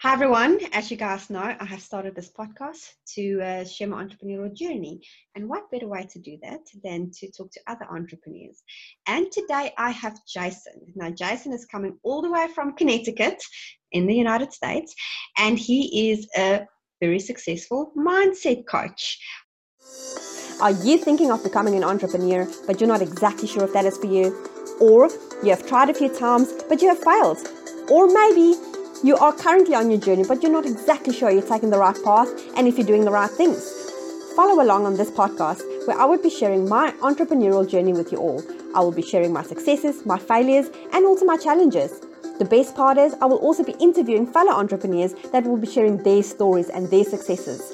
Hi, everyone. As you guys know, I have started this podcast to uh, share my entrepreneurial journey. And what better way to do that than to talk to other entrepreneurs? And today I have Jason. Now, Jason is coming all the way from Connecticut in the United States, and he is a very successful mindset coach. Are you thinking of becoming an entrepreneur, but you're not exactly sure if that is for you? Or you have tried a few times, but you have failed? Or maybe you are currently on your journey, but you're not exactly sure you're taking the right path and if you're doing the right things. Follow along on this podcast where I will be sharing my entrepreneurial journey with you all. I will be sharing my successes, my failures, and also my challenges. The best part is, I will also be interviewing fellow entrepreneurs that will be sharing their stories and their successes.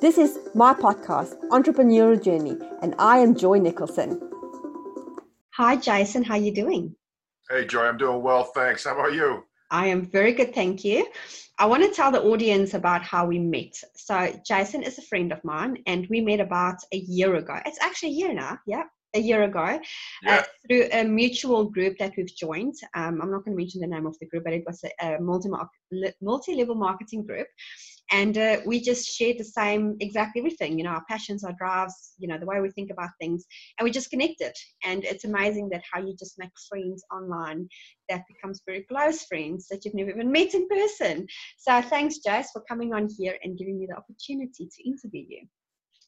This is my podcast, Entrepreneurial Journey, and I am Joy Nicholson. Hi, Jason. How are you doing? Hey, Joy. I'm doing well, thanks. How about you? I am very good, thank you. I want to tell the audience about how we met. So, Jason is a friend of mine, and we met about a year ago. It's actually a year now, yeah, a year ago, uh, yeah. uh, through a mutual group that we've joined. Um, I'm not going to mention the name of the group, but it was a, a multi multi level marketing group and uh, we just shared the same exact everything you know our passions our drives you know the way we think about things and we just connected and it's amazing that how you just make friends online that becomes very close friends that you've never even met in person. So thanks jace for coming on here and giving me the opportunity to interview you.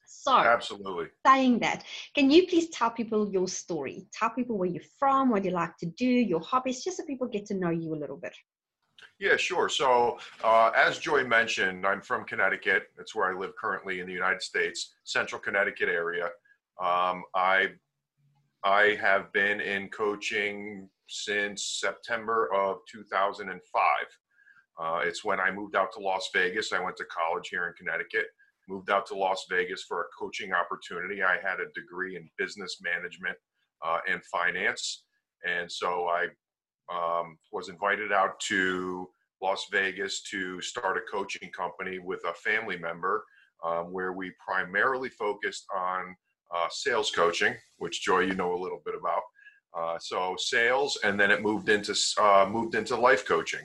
So absolutely. saying that can you please tell people your story? Tell people where you're from what you like to do your hobbies just so people get to know you a little bit yeah, sure. So, uh, as Joy mentioned, I'm from Connecticut. That's where I live currently in the United States, Central Connecticut area. Um, I I have been in coaching since September of 2005. Uh, it's when I moved out to Las Vegas. I went to college here in Connecticut. Moved out to Las Vegas for a coaching opportunity. I had a degree in business management uh, and finance, and so I um, was invited out to Las Vegas to start a coaching company with a family member um, where we primarily focused on uh, sales coaching, which Joy, you know a little bit about. Uh, so sales, and then it moved into uh, moved into life coaching.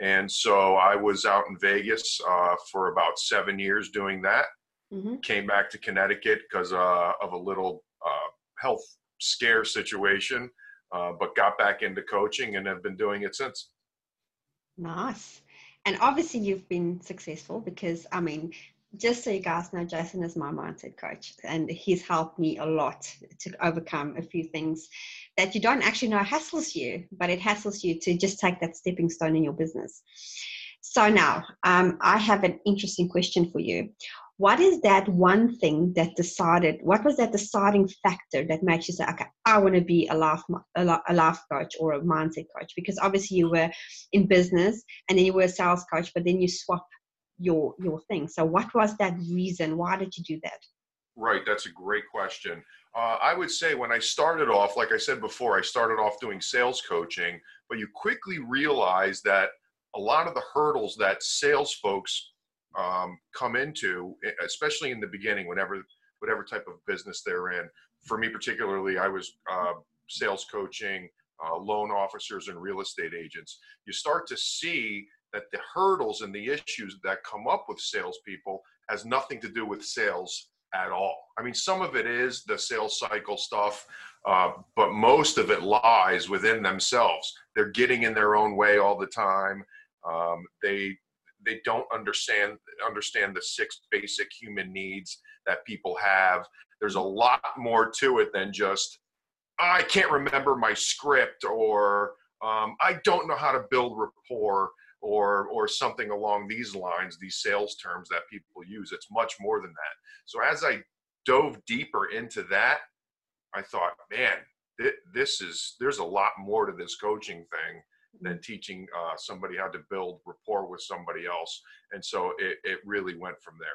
And so I was out in Vegas uh, for about seven years doing that. Mm-hmm. Came back to Connecticut because uh, of a little uh, health scare situation uh, but got back into coaching and have been doing it since. Nice. And obviously, you've been successful because, I mean, just so you guys know, Jason is my mindset coach, and he's helped me a lot to overcome a few things that you don't actually know hassles you, but it hassles you to just take that stepping stone in your business. So now, um, I have an interesting question for you what is that one thing that decided what was that deciding factor that makes you say okay i want to be a life a life coach or a mindset coach? Because obviously you were in business and then you were a sales coach but then you swap your your thing. So what was that reason? Why did you do that? Right that's a great question. Uh, i would say when i started off like i said before i started off doing sales coaching but you quickly realize that a lot of the hurdles that sales folks um, come into, especially in the beginning, whenever whatever type of business they're in. For me particularly, I was uh, sales coaching uh, loan officers and real estate agents. You start to see that the hurdles and the issues that come up with salespeople has nothing to do with sales at all. I mean, some of it is the sales cycle stuff, uh, but most of it lies within themselves. They're getting in their own way all the time. Um, they they don't understand understand the six basic human needs that people have. There's a lot more to it than just I can't remember my script or um, I don't know how to build rapport or or something along these lines. These sales terms that people use. It's much more than that. So as I dove deeper into that, I thought, man, th- this is there's a lot more to this coaching thing than teaching uh, somebody how to build rapport with somebody else. And so it, it really went from there.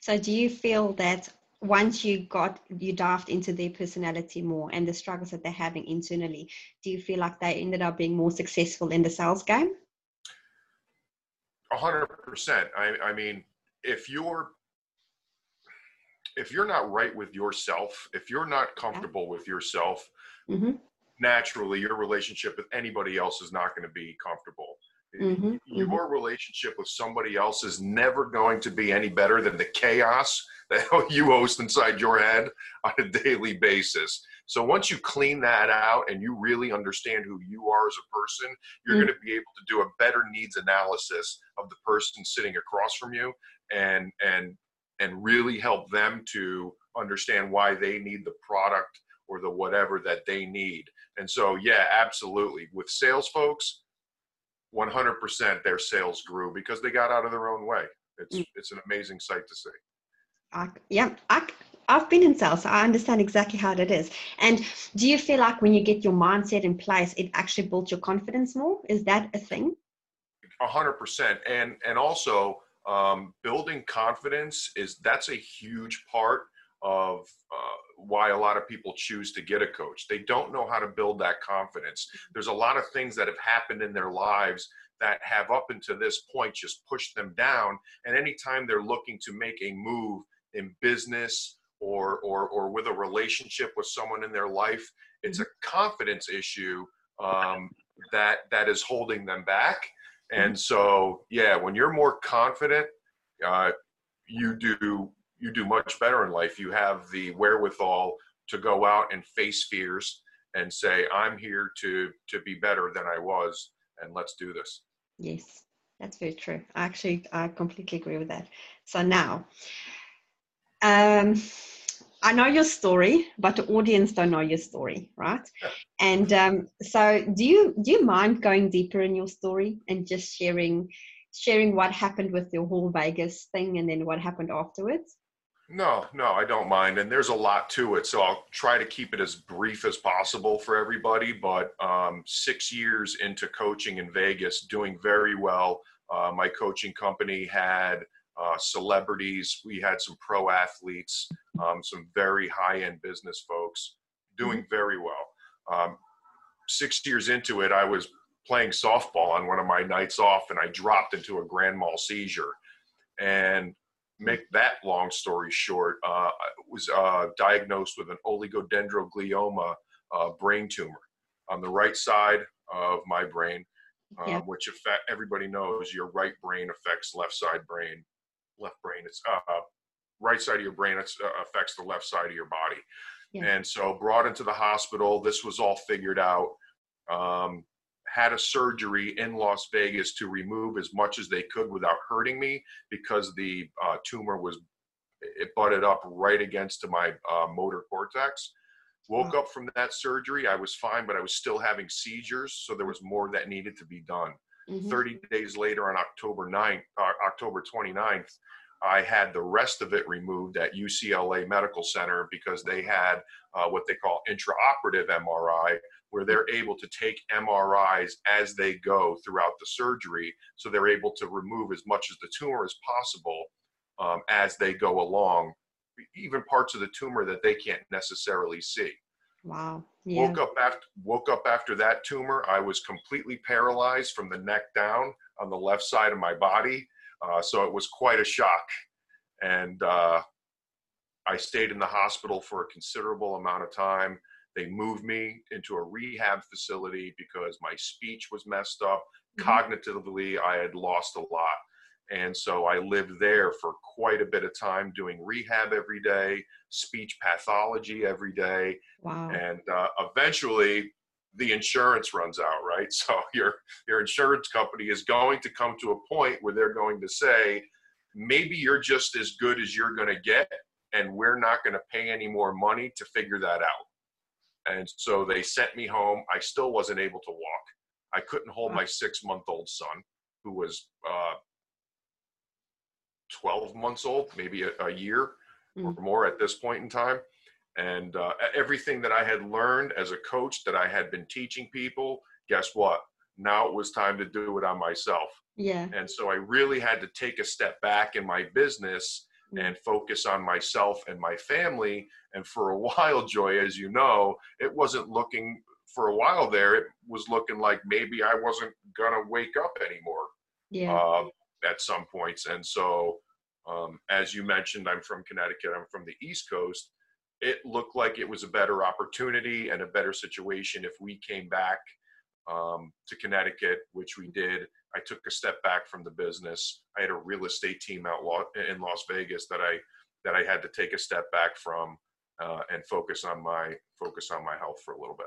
So do you feel that once you got you dived into their personality more and the struggles that they're having internally, do you feel like they ended up being more successful in the sales game? A hundred percent. I mean, if you're if you're not right with yourself, if you're not comfortable with yourself, mm-hmm naturally your relationship with anybody else is not going to be comfortable Mm-hmm, your mm-hmm. relationship with somebody else is never going to be any better than the chaos that you host inside your head on a daily basis. So once you clean that out and you really understand who you are as a person, you're mm-hmm. going to be able to do a better needs analysis of the person sitting across from you and and and really help them to understand why they need the product or the whatever that they need. And so, yeah, absolutely. With sales folks, 100% their sales grew because they got out of their own way. It's mm. it's an amazing sight to see. I, yeah, I, I've been in sales, so I understand exactly how that is. And do you feel like when you get your mindset in place, it actually builds your confidence more? Is that a thing? A hundred percent. And and also um, building confidence is that's a huge part of uh, why a lot of people choose to get a coach. They don't know how to build that confidence. There's a lot of things that have happened in their lives that have up until this point just pushed them down. And anytime they're looking to make a move in business or or or with a relationship with someone in their life, it's a confidence issue um, that that is holding them back. And so, yeah, when you're more confident, uh, you do you do much better in life. You have the wherewithal to go out and face fears and say, "I'm here to to be better than I was, and let's do this." Yes, that's very true. I actually, I completely agree with that. So now, um, I know your story, but the audience don't know your story, right? Yeah. And um, so, do you do you mind going deeper in your story and just sharing sharing what happened with your whole Vegas thing, and then what happened afterwards? No, no, I don't mind. And there's a lot to it. So I'll try to keep it as brief as possible for everybody. But um, six years into coaching in Vegas, doing very well. Uh, my coaching company had uh, celebrities, we had some pro athletes, um, some very high end business folks doing mm-hmm. very well. Um, six years into it, I was playing softball on one of my nights off and I dropped into a grand mal seizure. And make that long story short, uh, was uh, diagnosed with an oligodendroglioma uh, brain tumor on the right side of my brain, uh, yeah. which affect everybody knows your right brain affects left side brain, left brain. It's uh, right side of your brain it uh, affects the left side of your body. Yeah. And so brought into the hospital. This was all figured out. Um, had a surgery in Las Vegas to remove as much as they could without hurting me because the uh, tumor was it butted up right against to my uh, motor cortex. Woke up from that surgery, I was fine, but I was still having seizures, so there was more that needed to be done. Mm-hmm. 30 days later on October 9th, uh, October 29th, I had the rest of it removed at UCLA Medical Center because they had uh, what they call intraoperative MRI, where they're able to take MRIs as they go throughout the surgery. So they're able to remove as much of the tumor as possible um, as they go along, even parts of the tumor that they can't necessarily see. Wow. Yeah. Woke up after woke up after that tumor. I was completely paralyzed from the neck down on the left side of my body. Uh, so it was quite a shock. And uh, I stayed in the hospital for a considerable amount of time. They moved me into a rehab facility because my speech was messed up. Mm-hmm. Cognitively, I had lost a lot. And so I lived there for quite a bit of time doing rehab every day, speech pathology every day. Wow. And uh, eventually, the insurance runs out, right? So your your insurance company is going to come to a point where they're going to say, maybe you're just as good as you're going to get, and we're not going to pay any more money to figure that out. And so they sent me home. I still wasn't able to walk. I couldn't hold my six month old son, who was uh, 12 months old, maybe a, a year mm. or more at this point in time. And uh, everything that I had learned as a coach that I had been teaching people, guess what? Now it was time to do it on myself. Yeah. And so I really had to take a step back in my business. And focus on myself and my family and for a while, Joy, as you know, it wasn't looking for a while there. It was looking like maybe I wasn't gonna wake up anymore. Yeah. Uh, at some points, and so um, as you mentioned, I'm from Connecticut. I'm from the East Coast. It looked like it was a better opportunity and a better situation if we came back um, to Connecticut, which we did. I took a step back from the business. I had a real estate team out in Las Vegas that I that I had to take a step back from uh, and focus on my focus on my health for a little bit.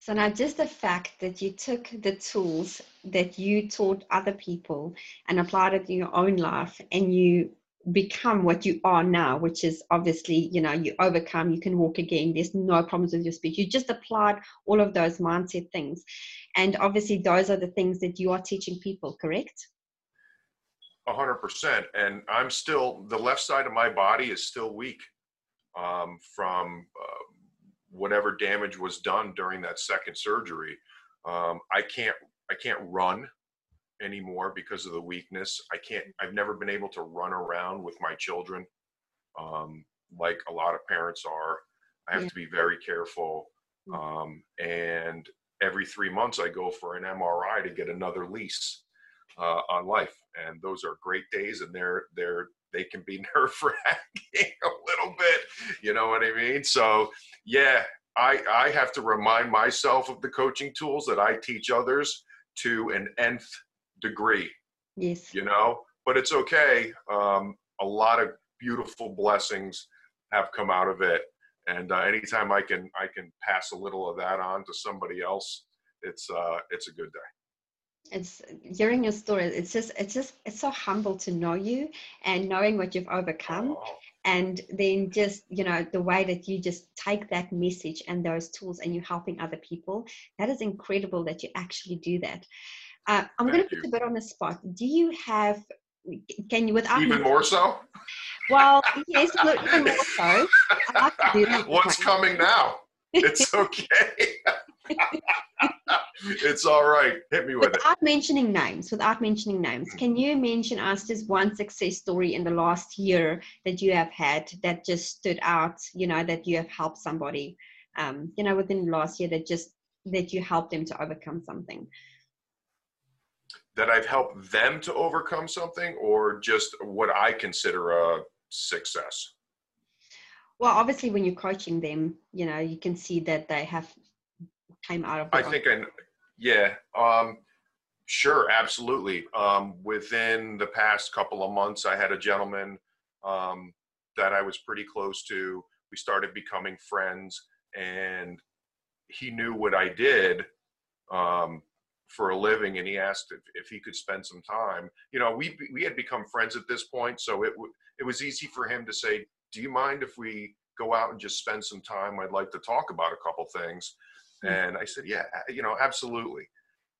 So now just the fact that you took the tools that you taught other people and applied it in your own life and you become what you are now, which is obviously, you know, you overcome, you can walk again, there's no problems with your speech. You just applied all of those mindset things. And obviously, those are the things that you are teaching people, correct? Hundred percent. And I'm still, the left side of my body is still weak um, from uh, whatever damage was done during that second surgery. Um, I can't, I can't run anymore because of the weakness. I can't, I've never been able to run around with my children um, like a lot of parents are. I have yeah. to be very careful. Mm. Um, and every three months, I go for an MRI to get another lease uh, on life. And those are great days, and they're they're they can be nerve wracking a little bit. You know what I mean? So yeah, I I have to remind myself of the coaching tools that I teach others to an nth degree. Yes. You know, but it's okay. Um, a lot of beautiful blessings have come out of it, and uh, anytime I can I can pass a little of that on to somebody else, it's uh, it's a good day. It's hearing your story. It's just it's just it's so humble to know you and knowing what you've overcome. Oh. And then just, you know, the way that you just take that message and those tools and you're helping other people, that is incredible that you actually do that. Uh, I'm going to put you a bit on the spot. Do you have? Can you without even more so? Well, yes, even more so. What's coming now? It's okay. it's all right. Hit me with without it. Without mentioning names, without mentioning names, can you mention us just one success story in the last year that you have had that just stood out? You know, that you have helped somebody. Um, you know, within the last year that just that you helped them to overcome something that I've helped them to overcome something or just what I consider a success? Well, obviously, when you're coaching them, you know, you can see that they have came out of. I think, I, yeah, um, sure, absolutely. Um, within the past couple of months, I had a gentleman um, that I was pretty close to. We started becoming friends, and he knew what I did. Um, for a living and he asked if, if he could spend some time. You know we we had become friends at this point so it it was easy for him to say do you mind if we go out and just spend some time? I'd like to talk about a couple things. Mm-hmm. and i said yeah you know absolutely.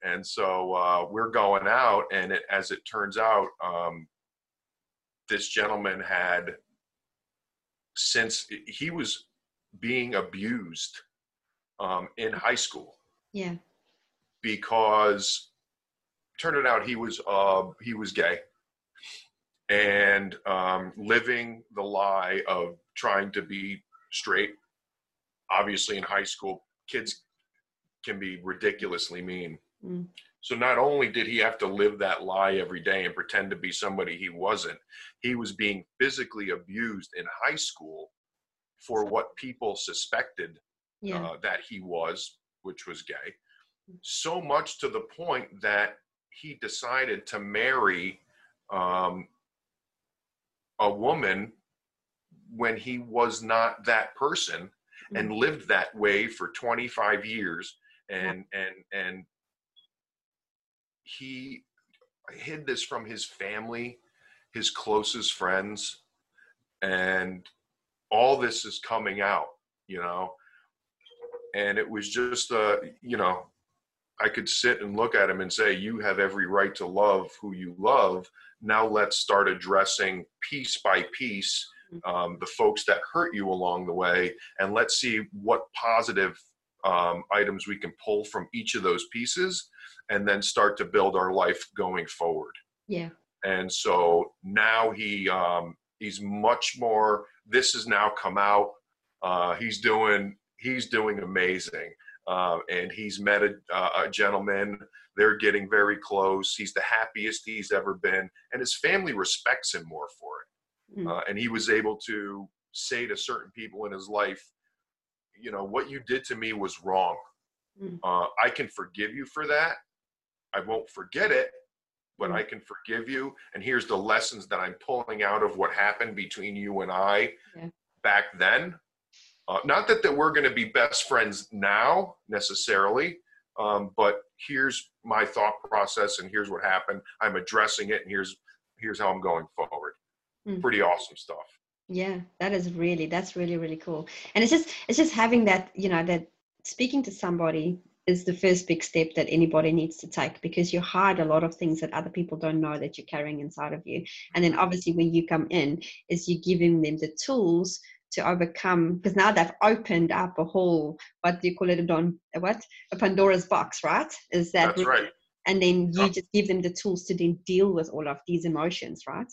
And so uh, we're going out and it, as it turns out um, this gentleman had since he was being abused um, in high school. Yeah because turned it out he was uh, he was gay and um, living the lie of trying to be straight. Obviously, in high school, kids can be ridiculously mean. Mm. So not only did he have to live that lie every day and pretend to be somebody he wasn't, he was being physically abused in high school for what people suspected yeah. uh, that he was, which was gay so much to the point that he decided to marry um, a woman when he was not that person mm-hmm. and lived that way for 25 years and and and he hid this from his family his closest friends and all this is coming out you know and it was just uh you know I could sit and look at him and say, You have every right to love who you love. Now let's start addressing piece by piece mm-hmm. um, the folks that hurt you along the way, and let's see what positive um, items we can pull from each of those pieces, and then start to build our life going forward. Yeah. And so now he um, he's much more. This has now come out. Uh, he's doing he's doing amazing. Uh, and he's met a, uh, a, gentleman. They're getting very close. He's the happiest he's ever been, and his family respects him more for it. Mm. Uh, and he was able to say to certain people in his life, you know, what you did to me was wrong. Mm. Uh, I can forgive you for that. I won't forget it, but mm. I can forgive you. And here's the lessons that I'm pulling out of what happened between you and I yeah. back then. Uh, not that, that we're going to be best friends now necessarily, um, but here's my thought process and here's what happened. I'm addressing it and here's here's how I'm going forward. Mm. Pretty awesome stuff. Yeah, that is really that's really really cool. And it's just it's just having that you know that speaking to somebody is the first big step that anybody needs to take because you hide a lot of things that other people don't know that you're carrying inside of you. And then obviously when you come in is you giving them the tools to overcome because now they've opened up a whole what do you call it a don what? A pandora's box right? Is that That's right. And then you just give them the tools to then deal with all of these emotions right?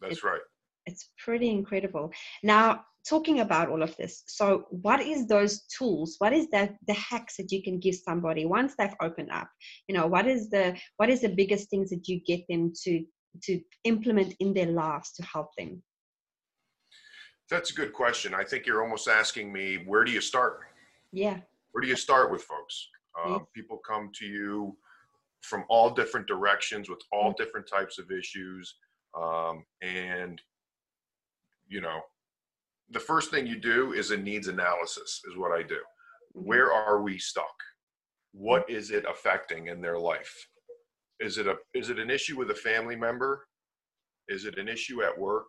That's it's, right. it's pretty incredible. Now talking about all of this so what is those tools? What is that the hacks that you can give somebody once they've opened up? You know what is the what is the biggest things that you get them to to implement in their lives to help them that's a good question. I think you're almost asking me, where do you start? Yeah. Where do you start with folks? Uh, People come to you from all different directions with all mm-hmm. different types of issues. Um, and, you know, the first thing you do is a needs analysis, is what I do. Mm-hmm. Where are we stuck? What is it affecting in their life? Is it a is it an issue with a family member? Is it an issue at work?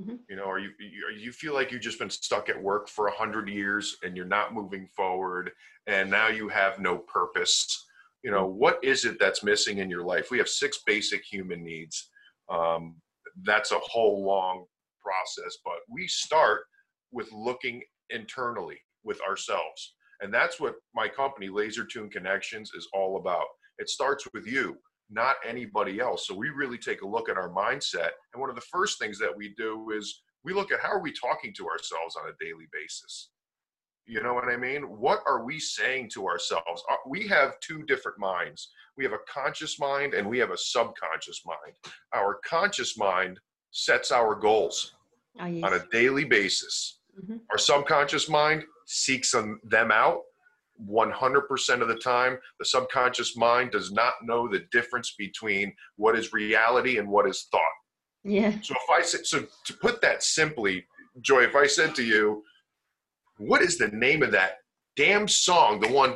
Mm-hmm. You know, are you, you you feel like you've just been stuck at work for a hundred years and you're not moving forward, and now you have no purpose. You know, mm-hmm. what is it that's missing in your life? We have six basic human needs. Um, that's a whole long process, but we start with looking internally with ourselves, and that's what my company, Laser Tune Connections, is all about. It starts with you not anybody else. So we really take a look at our mindset. And one of the first things that we do is we look at how are we talking to ourselves on a daily basis? You know what I mean? What are we saying to ourselves? Uh, we have two different minds. We have a conscious mind and we have a subconscious mind. Our conscious mind sets our goals oh, yes. on a daily basis. Mm-hmm. Our subconscious mind seeks them, them out 100% of the time, the subconscious mind does not know the difference between what is reality and what is thought. Yeah. So if I said, so to put that simply, Joy, if I said to you, what is the name of that damn song? The one,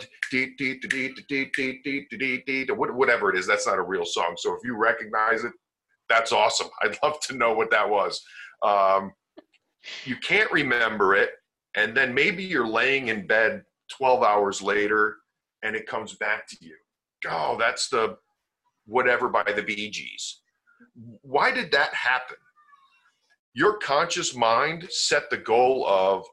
whatever it is, that's not a real song. So if you recognize it, that's awesome. I'd love to know what that was. Um, you can't remember it, and then maybe you're laying in bed 12 hours later and it comes back to you. Oh, that's the whatever by the Bee Gees. Why did that happen? Your conscious mind set the goal of,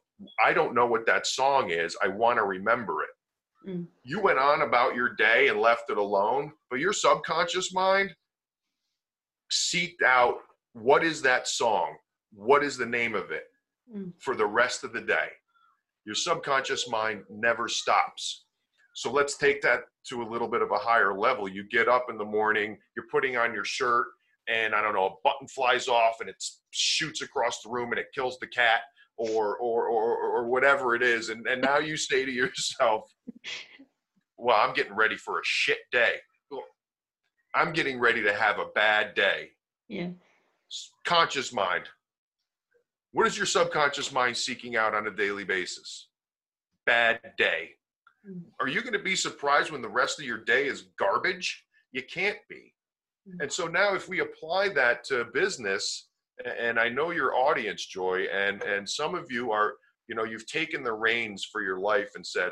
I don't know what that song is. I want to remember it. Mm. You went on about your day and left it alone, but your subconscious mind seeked out what is that song? What is the name of it mm. for the rest of the day? Your subconscious mind never stops. So let's take that to a little bit of a higher level. You get up in the morning, you're putting on your shirt, and I don't know, a button flies off and it shoots across the room and it kills the cat or or or, or whatever it is. And, and now you say to yourself, Well, I'm getting ready for a shit day. I'm getting ready to have a bad day. Yeah. Conscious mind. What is your subconscious mind seeking out on a daily basis? Bad day. Hmm. Are you going to be surprised when the rest of your day is garbage? You can't be. Hmm. And so now, if we apply that to business, and I know your audience, Joy, and and some of you are, you know, you've taken the reins for your life and said,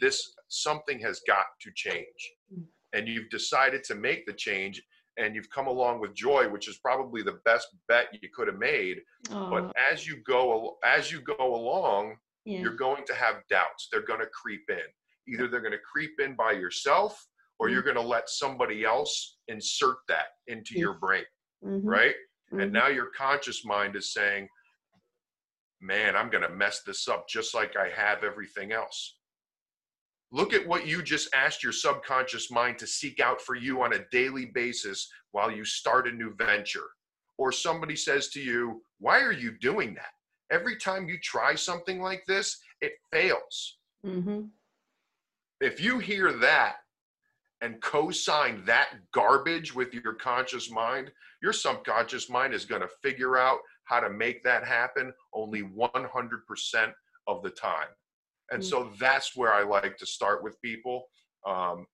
"This something has got to change," hmm. and you've decided to make the change and you've come along with joy which is probably the best bet you could have made Aww. but as you go as you go along yeah. you're going to have doubts they're going to creep in either they're going to creep in by yourself or mm-hmm. you're going to let somebody else insert that into yes. your brain mm-hmm. right mm-hmm. and now your conscious mind is saying man i'm going to mess this up just like i have everything else Look at what you just asked your subconscious mind to seek out for you on a daily basis while you start a new venture. Or somebody says to you, Why are you doing that? Every time you try something like this, it fails. Mm-hmm. If you hear that and co-sign that garbage with your conscious mind, your subconscious mind is going to figure out how to make that happen only 100% of the time. And mm-hmm. so that's where I like to start with people. Um,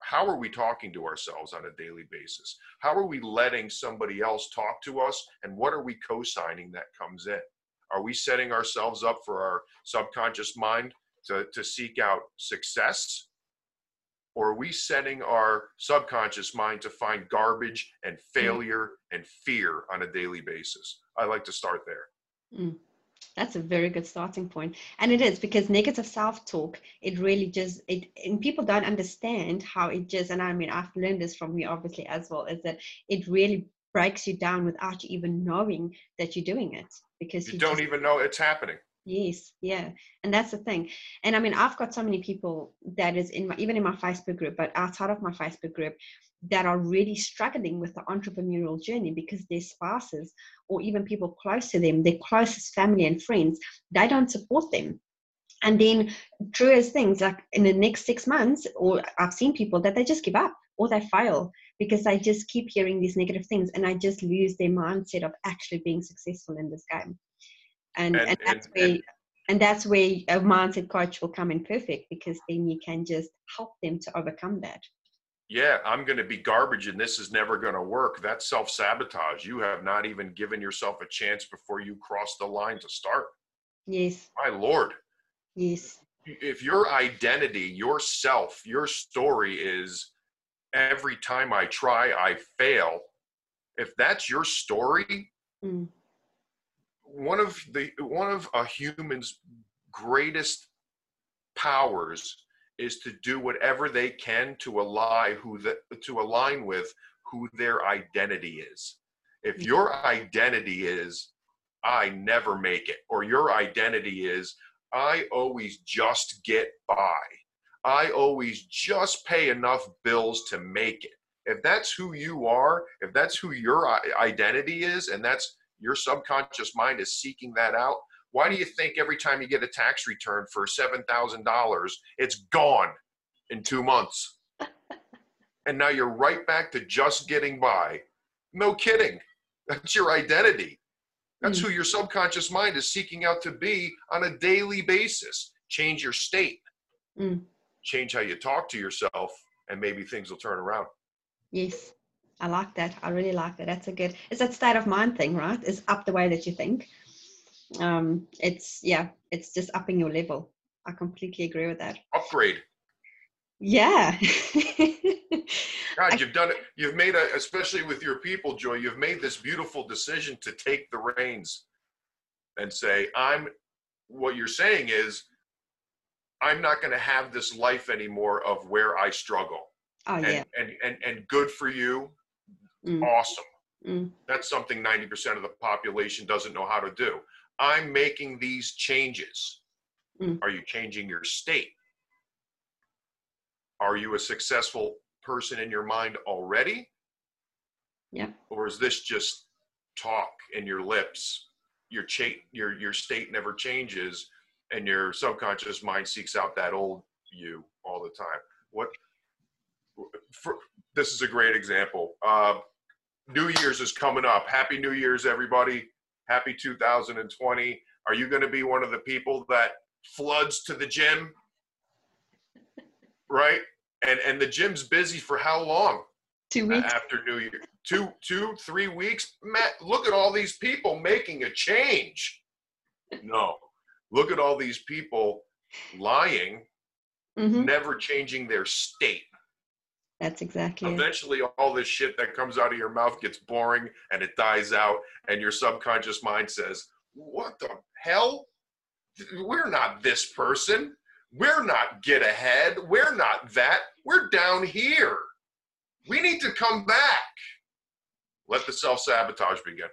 how are we talking to ourselves on a daily basis? How are we letting somebody else talk to us? And what are we co signing that comes in? Are we setting ourselves up for our subconscious mind to, to seek out success? Or are we setting our subconscious mind to find garbage and mm. failure mm. and fear on a daily basis? I like to start there. Mm. That's a very good starting point. And it is because negative self-talk, it really just it and people don't understand how it just and I mean I've learned this from you obviously as well, is that it really breaks you down without you even knowing that you're doing it. Because you, you don't just, even know it's happening. Yes, yeah. And that's the thing. And I mean I've got so many people that is in my even in my Facebook group, but outside of my Facebook group, that are really struggling with the entrepreneurial journey because their spouses or even people close to them, their closest family and friends, they don't support them. And then, true as things, like in the next six months, or I've seen people that they just give up or they fail because they just keep hearing these negative things and I just lose their mindset of actually being successful in this game. And, and, and that's and, where and that's where a mindset coach will come in perfect because then you can just help them to overcome that yeah, I'm going to be garbage and this is never going to work. That's self sabotage. You have not even given yourself a chance before you cross the line to start. Yes. My Lord. Yes. If your identity, yourself, your story is every time I try, I fail, if that's your story, mm. One of the one of a human's greatest powers is to do whatever they can to align who the, to align with who their identity is. If your identity is I never make it or your identity is I always just get by. I always just pay enough bills to make it. If that's who you are, if that's who your identity is and that's your subconscious mind is seeking that out, why do you think every time you get a tax return for $7,000, it's gone in two months? and now you're right back to just getting by. No kidding. That's your identity. That's mm. who your subconscious mind is seeking out to be on a daily basis. Change your state, mm. change how you talk to yourself, and maybe things will turn around. Yes, I like that. I really like that. That's a good, it's that state of mind thing, right? It's up the way that you think um, it's yeah, it's just upping your level. I completely agree with that. Upgrade. Yeah. God, you've done it. You've made a, especially with your people, Joy. You've made this beautiful decision to take the reins and say, "I'm." What you're saying is, I'm not going to have this life anymore of where I struggle. Oh and, yeah. And and and good for you. Mm. Awesome. Mm. That's something 90% of the population doesn't know how to do. I'm making these changes. Mm. Are you changing your state? Are you a successful person in your mind already? Yeah. Or is this just talk in your lips? Your cha- your your state never changes, and your subconscious mind seeks out that old you all the time. What? For, this is a great example. Uh, New Year's is coming up. Happy New Year's, everybody. Happy 2020 are you going to be one of the people that floods to the gym? Right? And and the gym's busy for how long? Two weeks. After new year two two three weeks? Matt look at all these people making a change. No. Look at all these people lying mm-hmm. never changing their state that's exactly Eventually, it. all this shit that comes out of your mouth gets boring and it dies out, and your subconscious mind says, What the hell? We're not this person. We're not get ahead. We're not that. We're down here. We need to come back. Let the self sabotage begin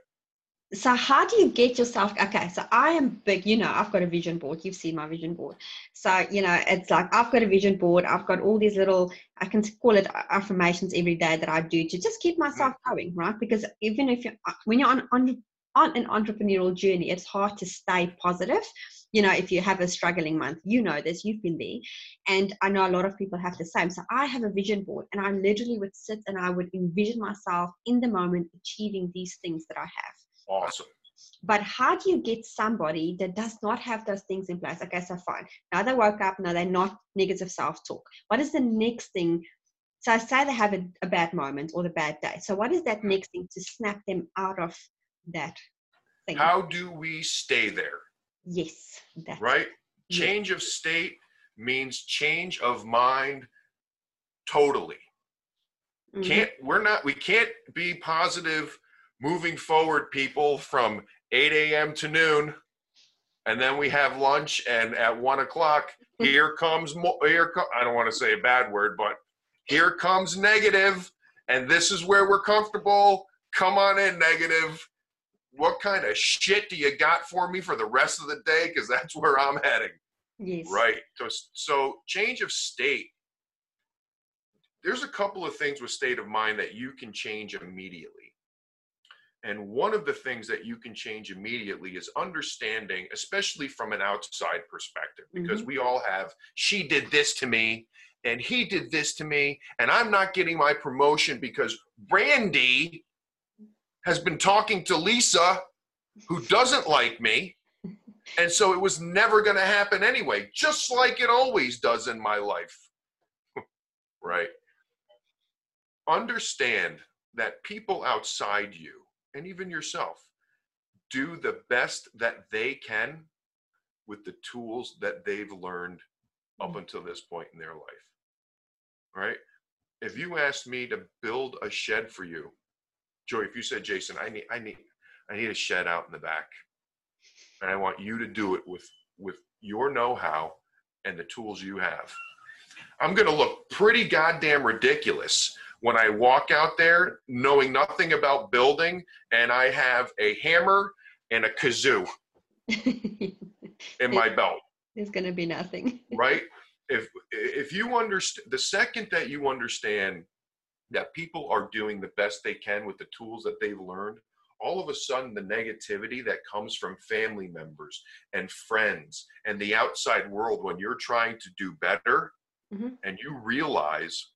so how do you get yourself okay so i am big you know i've got a vision board you've seen my vision board. So you know it's like i've got a vision board i've got all these little i can call it affirmations every day that i do to just keep myself going right? Because even if you're uh, when you're on, on on an entrepreneurial journey it's hard to stay positive. You know if you have a struggling month you know this you've been there. And i know a lot of people have the same. So i have a vision board and i literally would sit and i would envision myself in the moment achieving these things that i have awesome. But how do you get somebody that does not have those things in place? Okay so fine. Now they woke up now they're not negative self-talk. What is the next thing? So say they have a, a bad moment or the bad day. So what is that next thing to snap them out of that thing? How do we stay there? Yes. Right? Change of state means change of mind totally. Mm-hmm. Can't we're not we can't be positive moving forward people from 8 a.m. to noon and then we have lunch and at one o'clock here comes here I don't want to say a bad word but here comes negative and this is where we're comfortable come on in negative what kind of shit do you got for me for the rest of the day? Because that's where I'm heading. Yes. Right. So, so change of state. There's a couple of things with state of mind that you can change immediately. And one of the things that you can change immediately is understanding, especially from an outside perspective, because mm-hmm. we all have, she did this to me and he did this to me, and I'm not getting my promotion because Brandy has been talking to Lisa, who doesn't like me. And so it was never going to happen anyway, just like it always does in my life. right? Understand that people outside you, and even yourself, do the best that they can with the tools that they've learned up mm. until this point in their life. Right? If you asked me to build a shed for you, Joy, if you said, Jason, I need, I need, I need a shed out in the back, and I want you to do it with with your know-how and the tools you have. I'm going to look pretty goddamn ridiculous when I walk out there knowing nothing about building and I have a hammer and a kazoo in my belt. There's going to be nothing. right? If if you understand the second that you understand that people are doing the best they can with the tools that they've learned, all of a sudden the negativity that comes from family members and friends and the outside world when you're trying to do better mm-hmm. and you realize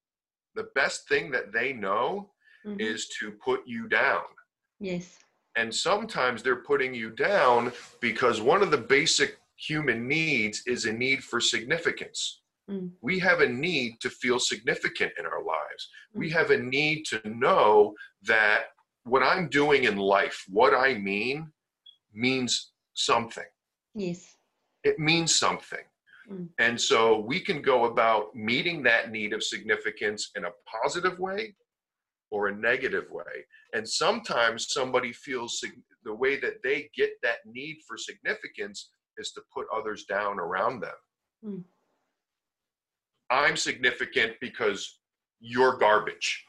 the best thing that they know mm-hmm. is to put you down. Yes. And sometimes they're putting you down because one of the basic human needs is a need for significance. Mm. We have a need to feel significant in our lives. Mm. We have a need to know that what I'm doing in life, what I mean, means something. Yes. It means something. Mm. And so we can go about meeting that need of significance in a positive way or a negative way. And sometimes somebody feels the way that they get that need for significance is to put others down around them. Mm. I'm significant because you're garbage.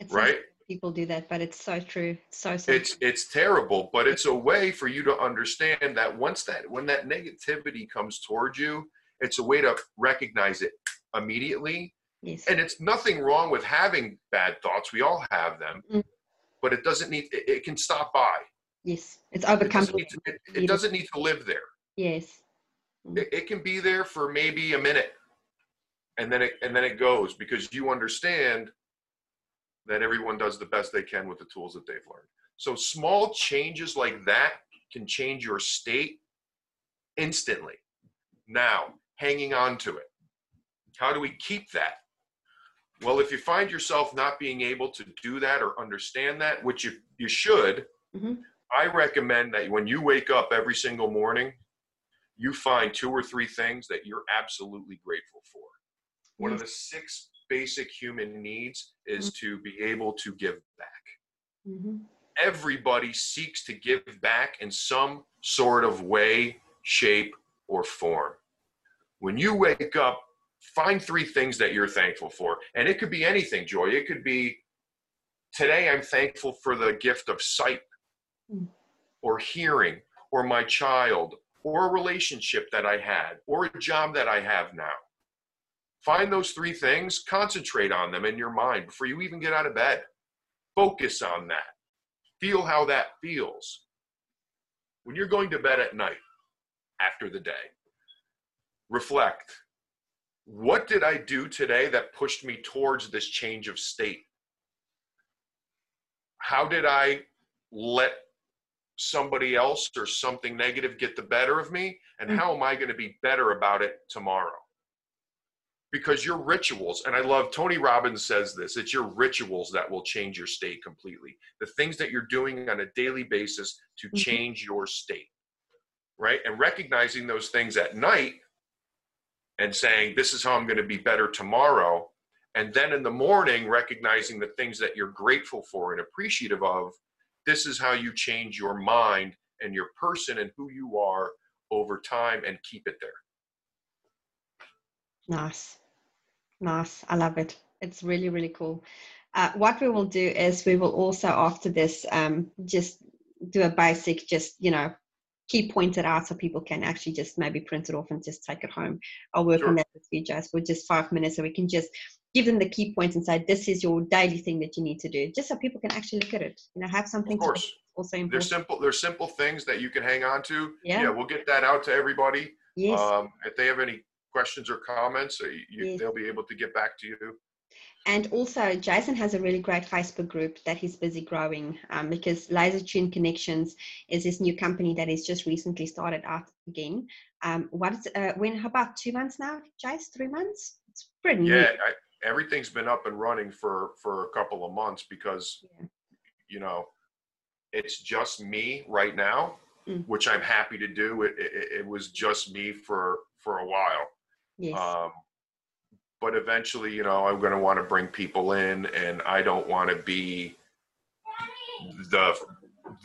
It's right? People do that, but it's so true. So, so it's true. it's terrible, but it's a way for you to understand that once that when that negativity comes towards you, it's a way to recognize it immediately. Yes. And it's nothing wrong with having bad thoughts. We all have them. Mm. But it doesn't need it, it, can stop by. Yes. It's overcome. It doesn't need to, it, it doesn't need to live there. Yes Mm-hmm. it, it can be there for maybe a minute and then it and then it goes because you understand that everyone does the best they can with the tools that they've learned. So small changes like that can change your state instantly. Now hanging on to it. How do we keep that? Well if you find yourself not being able to do that or understand that which you, you should mm-hmm. i recommend that when you wake up every single morning you find two or three things that you're absolutely grateful for. One of the six basic human needs is mm-hmm. to be able to give back. Mm-hmm. Everybody seeks to give back in some sort of way, shape, or form. When you wake up, find three things that you're thankful for. And it could be anything, Joy. It could be today I'm thankful for the gift of sight mm. or hearing or my child or a relationship that I had or a job that I have now. Find those three things, concentrate on them in your mind before you even get out of bed. Focus on that. Feel how that feels. When you're going to bed at night, after the day. Reflect. What did I do today that pushed me towards this change of state? How did I let somebody else or something negative get the better of me? And mm. how am I going to be better about it tomorrow? Because your rituals, and I love Tony Robbins says this it's your rituals that will change your state completely. The things that you're doing on a daily basis to mm-hmm. change your state, right? And recognizing those things at night and saying, This is how I'm going to be better tomorrow. And then in the morning, recognizing the things that you're grateful for and appreciative of this is how you change your mind and your person and who you are over time and keep it there. Nice. Nice. I love it. It's really, really cool. Uh, what we will do is we will also, after this, um, just do a basic, just, you know, key pointed out so people can actually just maybe print it off and just take it home. I'll work sure. on that with you, Jess, for just five minutes so we can just give them the key points and say this is your daily thing that you need to do just so people can actually look at it you know have something of course. also important. there's simple there's simple things that you can hang on to yeah, yeah we'll get that out to everybody yes. Um, if they have any questions or comments you, yes. they'll be able to get back to you and also, Jason has a really great Facebook group that he's busy growing um, because Laser Tune Connections is this new company that has just recently started out again. Um, what is uh, when? About two months now, Jace? Three months? It's pretty. New. Yeah, I, everything's been up and running for for a couple of months because yeah. you know it's just me right now mm. which i'm happy to do it, it, it was just me for for a while yes. um but eventually you know i'm going to want to bring people in and i don't want to be the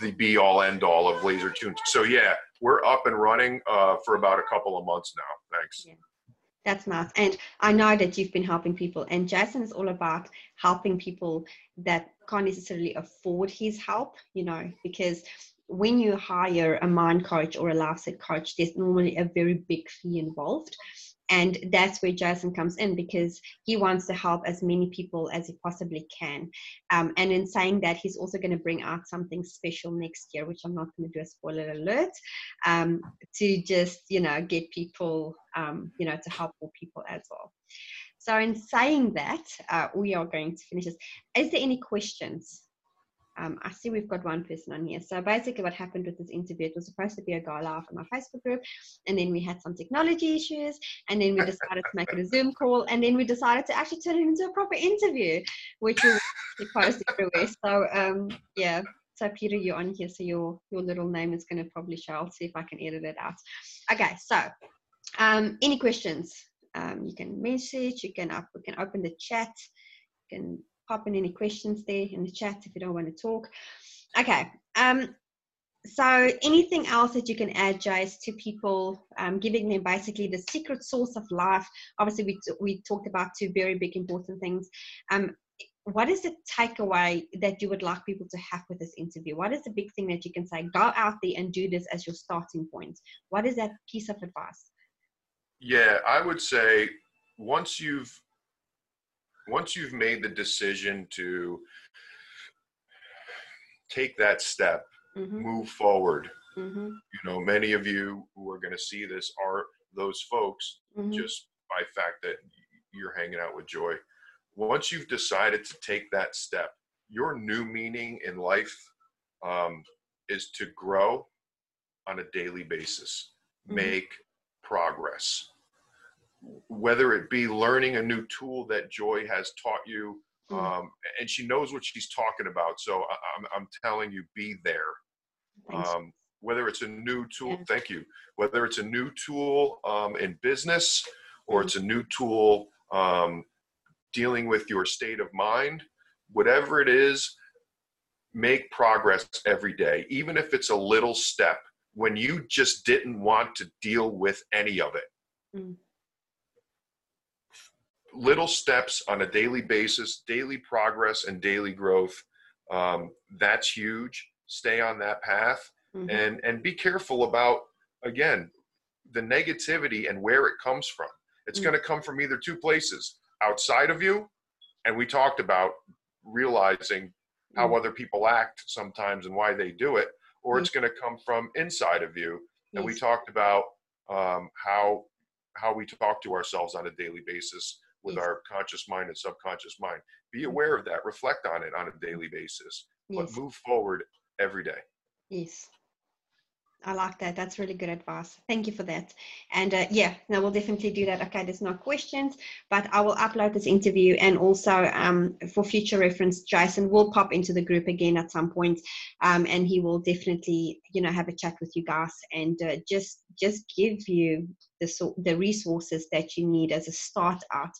the be all end all of laser tunes so yeah we're up and running uh, for about a couple of months now thanks yeah. That's nice. And I know that you've been helping people, and Jason is all about helping people that can't necessarily afford his help, you know, because when you hire a mind coach or a life set coach, there's normally a very big fee involved. And that's where Jason comes in because he wants to help as many people as he possibly can. Um, and in saying that, he's also going to bring out something special next year, which I'm not going to do a spoiler alert, um, to just, you know, get people, um, you know, to help more people as well. So, in saying that, uh, we are going to finish this. Is there any questions? Um, I see we've got one person on here. So basically, what happened with this interview, it was supposed to be a gala on my Facebook group, and then we had some technology issues, and then we decided to make it a Zoom call, and then we decided to actually turn it into a proper interview, which we post everywhere. So um, yeah. So Peter, you're on here, so your your little name is going to probably show. I'll see if I can edit it out. Okay, so um, any questions? Um, you can message. You can up. We can open the chat. You can pop in any questions there in the chat if you don't want to talk. Okay. Um, so anything else that you can add, Jace, to people, um, giving them basically the secret source of life? Obviously, we, we talked about two very big important things. Um, what is the takeaway that you would like people to have with this interview? What is the big thing that you can say? Go out there and do this as your starting point. What is that piece of advice? Yeah, I would say once you've once you've made the decision to take that step, mm-hmm. move forward. Mm-hmm. You know, many of you who are going to see this are those folks mm-hmm. just by fact that you're hanging out with joy. Once you've decided to take that step, your new meaning in life um, is to grow on a daily basis, mm-hmm. make progress whether it be learning a new tool that Joy has taught you, mm. um, and she knows what she's talking about. So I, am I'm telling you, be there. Um, whether it's a new tool, yeah. thank you. Whether it's a new tool um, in business or mm. it's a new tool um, dealing with your state of mind, whatever it is, make progress every day, even if it's a little step. When you just didn't want to deal with any of it. Mm little steps on a daily basis, daily progress and daily growth. Um, that's huge. Stay on that path mm-hmm. and and be careful about again the negativity and where it comes from. It's mm-hmm. going to come from either two places: outside of you, and we talked about realizing how mm-hmm. other people act sometimes and why they do it, or it's mm-hmm. going to come from inside of you. And we talked about um, how how we talk to ourselves on a daily basis with Yes. our conscious mind and subconscious mind. Be aware of that. Reflect on it on a daily basis, but Yes. move forward every day. Yes. I like that. That's really good advice. Thank you for that. And uh, yeah, no, we'll definitely do that. Okay, there's no questions, but I will upload this interview and also um, for future reference, Jason will pop into the group again at some point, um, and he will definitely, you know, have a chat with you guys and uh, just just give you the the resources that you need as a start out.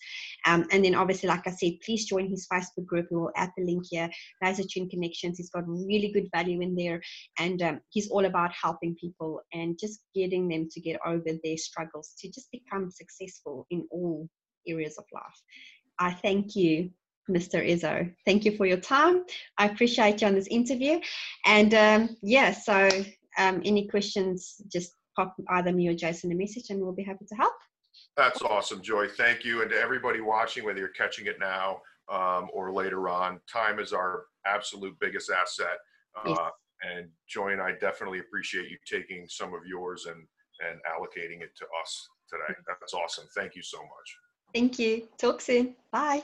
Um, and then obviously, like I said, please join his Facebook group. We will add the link here. Laser Tune Connections. He's got really good value in there and um, he's all about helping people and just getting them to get over their struggles to just become successful in all areas of life. I thank you, Mr. Izzo. Thank you for your time. I appreciate you on this interview. And um, yeah, so um, any questions, just pop either me or Jason a message and we'll be happy to help. That's awesome, Joy. Thank you. And to everybody watching, whether you're catching it now um, or later on, time is our absolute biggest asset. Uh, Yes. And Joy and I definitely appreciate you taking some of yours and, and allocating it to us today. That's awesome. Thank you so much. Thank you. Talk soon. Bye.